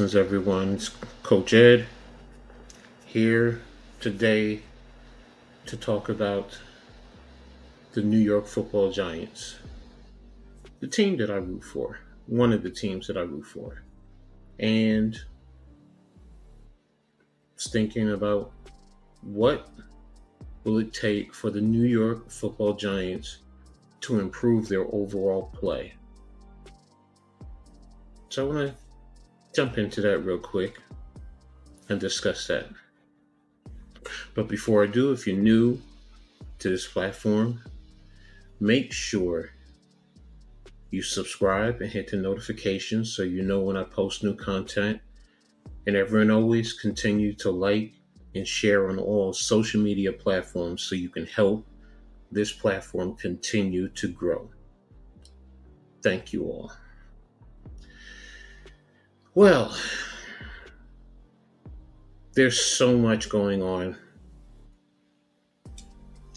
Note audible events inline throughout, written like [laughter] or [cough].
Blessings, everyone. It's Coach Ed here today to talk about the New York football giants, the team that I root for, one of the teams that I root for. And was thinking about what will it take for the New York football giants to improve their overall play. So I want to jump into that real quick and discuss that. But before I do, if you're new to this platform, make sure you subscribe and hit the notifications so you know when I post new content. And everyone always continue to like and share on all social media platforms so you can help this platform continue to grow. Thank you all. Well, there's so much going on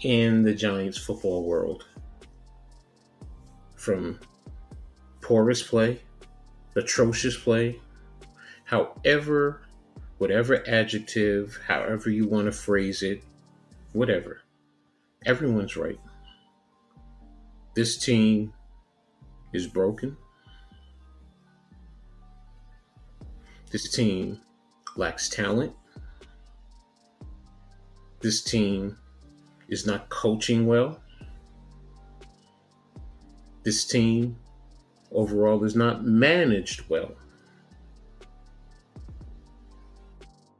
in the Giants football world. From porous play, atrocious play, however, whatever adjective, however you want to phrase it, whatever. Everyone's right. This team is broken. This team lacks talent. This team is not coaching well. This team overall is not managed well.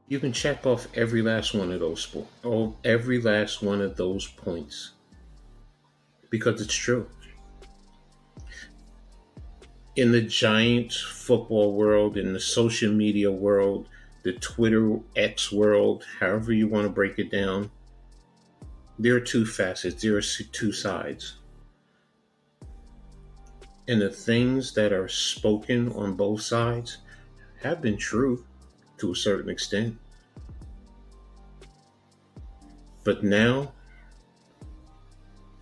You can check off every last one of those oh, every last one of those points because it's true in the giant football world, in the social media world, the Twitter X world, however you want to break it down, there are two facets, there are two sides. And the things that are spoken on both sides have been true to a certain extent. But now,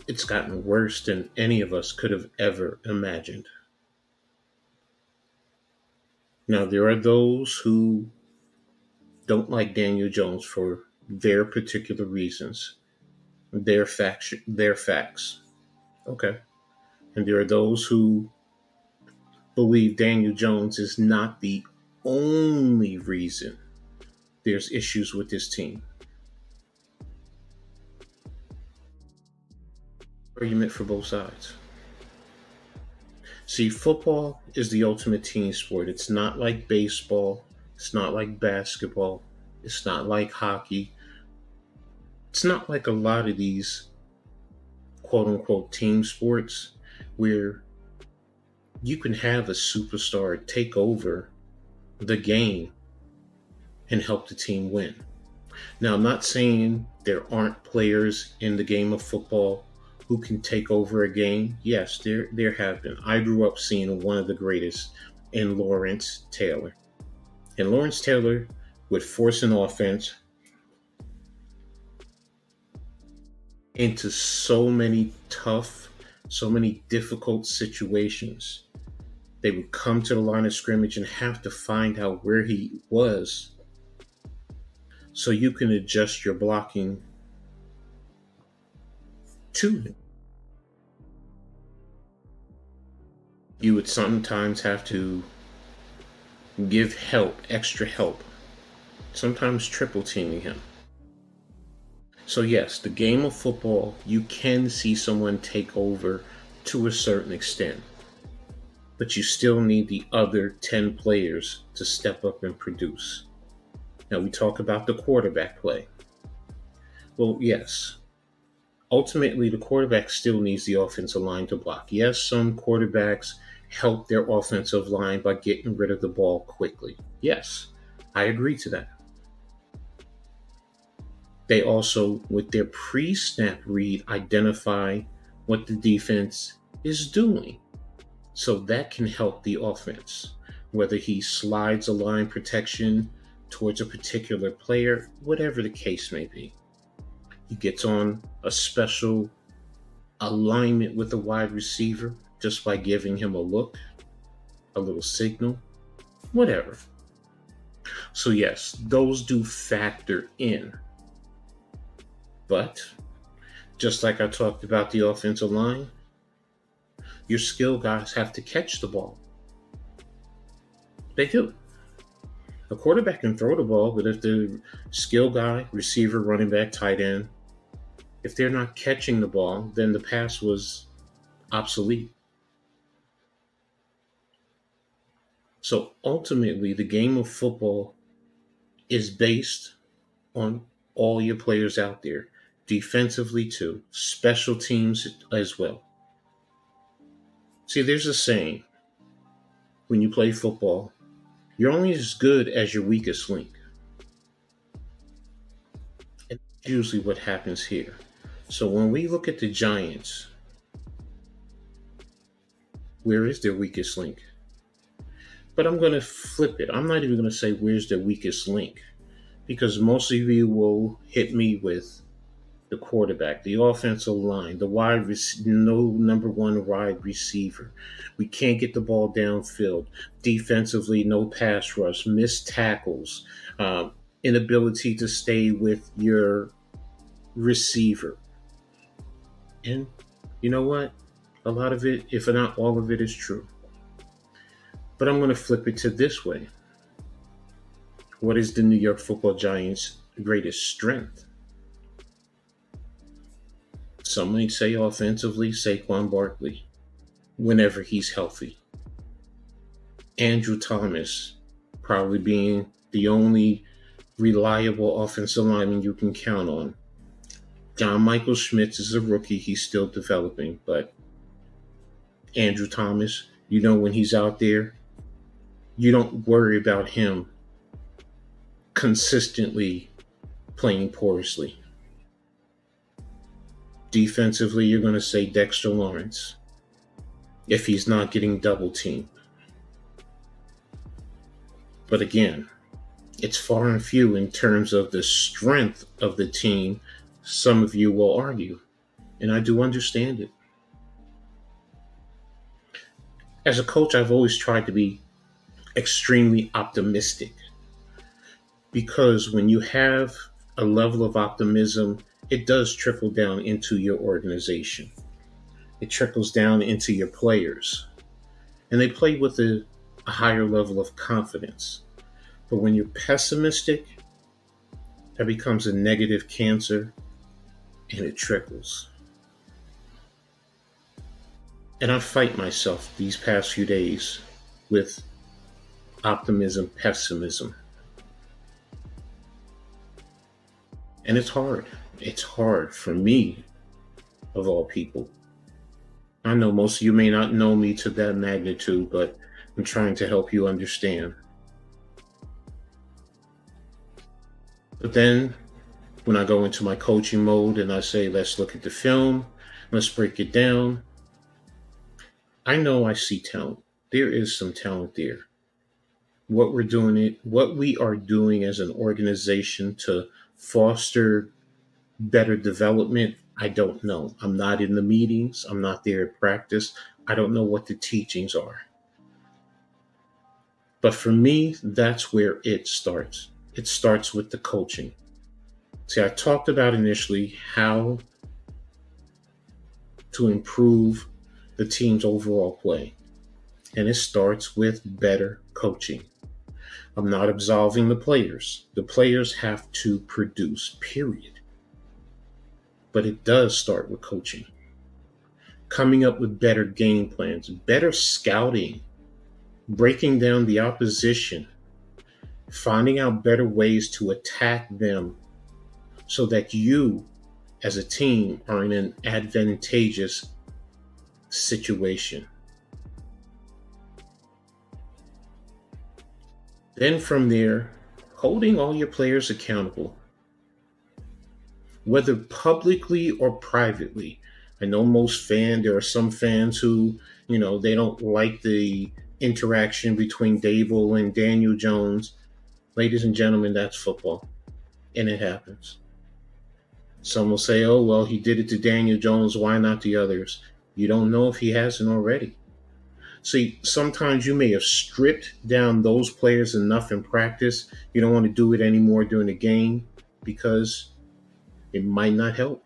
it's gotten worse than any of us could have ever imagined. Now, there are those who don't like Daniel Jones for their particular reasons, their fact, their facts. Okay. And there are those who believe Daniel Jones is not the only reason there's issues with this team. Argument for both sides. See, football is the ultimate team sport. It's not like baseball, it's not like basketball, it's not like hockey. It's not like a lot of these quote unquote team sports where you can have a superstar take over the game and help the team win. Now, I'm not saying there aren't players in the game of football who can take over a game? Yes, there there have been. I grew up seeing one of the greatest in Lawrence Taylor. And Lawrence Taylor would force an offense into so many tough, so many difficult situations. They would come to the line of scrimmage and have to find out where he was so you can adjust your blocking to it. You would sometimes have to give help, extra help, sometimes triple teaming him. So, yes, the game of football, you can see someone take over to a certain extent, but you still need the other 10 players to step up and produce. Now, we talk about the quarterback play. Well, yes, ultimately the quarterback still needs the offensive line to block. Yes, some quarterbacks help their offensive line by getting rid of the ball quickly. Yes, I agree to that. They also, with their pre snap read, identify what the defense is doing. So that can help the offense. Whether he slides a line protection towards a particular player, whatever the case may be. He gets on a special alignment with the wide receiver just by giving him a look, a little signal, whatever. So, yes, those do factor in. But, just like I talked about the offensive line, your skill guys have to catch the ball. They do. A quarterback can throw the ball, but if the skill guy, receiver, running back, tight end, if they're not catching the ball, then the pass was obsolete. So ultimately, the game of football is based on all your players out there, defensively too, special teams as well. See, there's a saying when you play football, you're only as good as your weakest link. And usually what happens here. So when we look at the Giants, where is their weakest link? But I'm going to flip it. I'm not even going to say where's the weakest link because most of you will hit me with the quarterback, the offensive line, the wide rec- no number one wide receiver. We can't get the ball downfield. Defensively, no pass rush, missed tackles, um, inability to stay with your receiver. And you know what? A lot of it, if not all of it, is true. But I'm going to flip it to this way. What is the New York football Giants' greatest strength? Some might say offensively, Saquon Barkley, whenever he's healthy. Andrew Thomas, probably being the only reliable offensive lineman you can count on. John Michael Schmitz is a rookie, he's still developing, but Andrew Thomas, you know, when he's out there, you don't worry about him consistently playing porously. Defensively, you're going to say Dexter Lawrence if he's not getting double teamed. But again, it's far and few in terms of the strength of the team, some of you will argue. And I do understand it. As a coach, I've always tried to be extremely optimistic because when you have a level of optimism, it does trickle down into your organization. It trickles down into your players, and they play with a, a higher level of confidence. But when you're pessimistic, that becomes a negative cancer and it trickles. And I fight myself these past few days with optimism, pessimism. And it's hard. It's hard for me, of all people. I know most of you may not know me to that magnitude, but I'm trying to help you understand. But then, when I go into my coaching mode and I say, let's look at the film, let's break it down, I know I see talent. There is some talent there. What we're doing it what we are doing as an organization to foster better development i don't know. I'm not in the meetings. I'm not there at practice. I don't know what the teachings are. But for me that's where it starts. It starts with the coaching see i talked about initially how to improve the team's overall play and it starts with better coaching I'm not absolving the players. The players have to produce, period. But it does start with coaching. Coming up with better game plans, better scouting, breaking down the opposition, finding out better ways to attack them so that you, as a team, are in an advantageous situation. Then from there, holding all your players accountable, whether publicly or privately. I know most fans, there are some fans who, you know, they don't like the interaction between Daboll and Daniel Jones. Ladies and gentlemen, that's football. And it happens. Some will say, oh, well, he did it to Daniel Jones. Why not the others? You don't know if he hasn't already. See, sometimes you may have stripped down those players enough in practice. You don't want to do it anymore during the game because it might not help.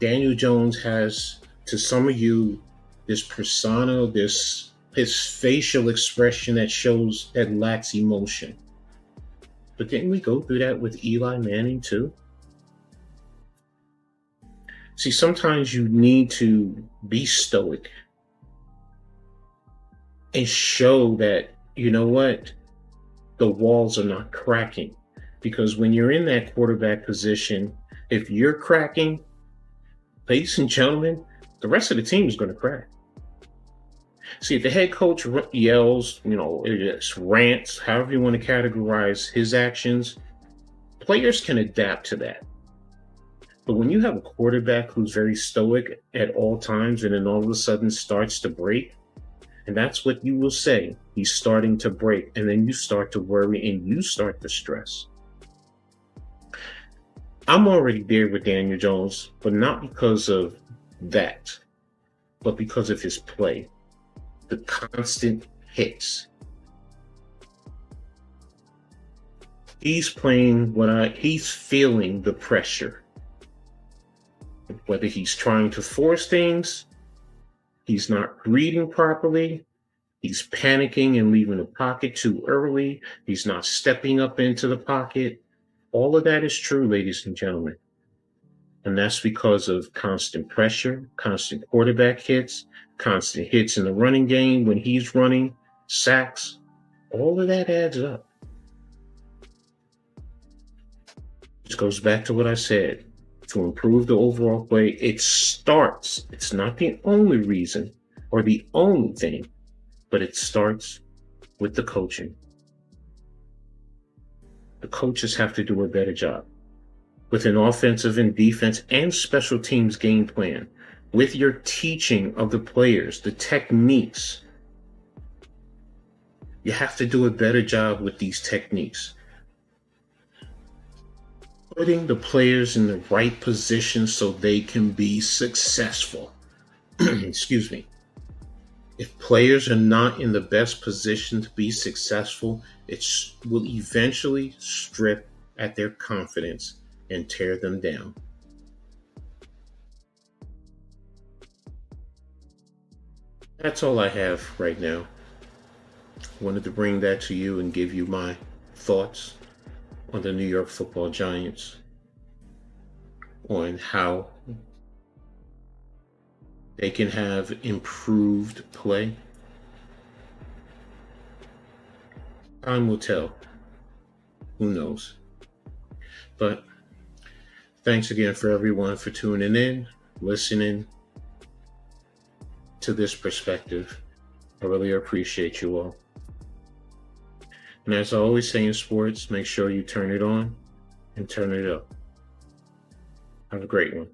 Daniel Jones has, to some of you, this persona, this his facial expression that shows that lacks emotion. But didn't we go through that with Eli Manning too? See, sometimes you need to be stoic and show that, you know what, the walls are not cracking. Because when you're in that quarterback position, if you're cracking, ladies and gentlemen, the rest of the team is going to crack. See, if the head coach yells, you know, rants, however you want to categorize his actions, players can adapt to that. But when you have a quarterback who's very stoic at all times and then all of a sudden starts to break, and that's what you will say, he's starting to break, and then you start to worry and you start to stress. I'm already there with Daniel Jones, but not because of that, but because of his play the constant hits. He's playing what I he's feeling the pressure. Whether he's trying to force things, he's not reading properly, he's panicking and leaving the pocket too early, he's not stepping up into the pocket. All of that is true, ladies and gentlemen. And that's because of constant pressure, constant quarterback hits, constant hits in the running game when he's running, sacks, all of that adds up. This goes back to what I said. To improve the overall play, it starts, it's not the only reason or the only thing, but it starts with the coaching. The coaches have to do a better job with an offensive and defense and special teams game plan with your teaching of the players, the techniques. You have to do a better job with these techniques. Putting the players in the right position so they can be successful. [clears throat] Excuse me. If players are not in the best position to be successful, it will eventually strip at their confidence and tear them down. That's all I have right now. Wanted to bring that to you and give you my thoughts on the New York football giants, on how they can have improved play. Time will tell. Who knows? But thanks again for everyone for tuning in, listening, to this perspective. I really appreciate you all. And as I always say in sports, make sure you turn it on and turn it up. Have a great one.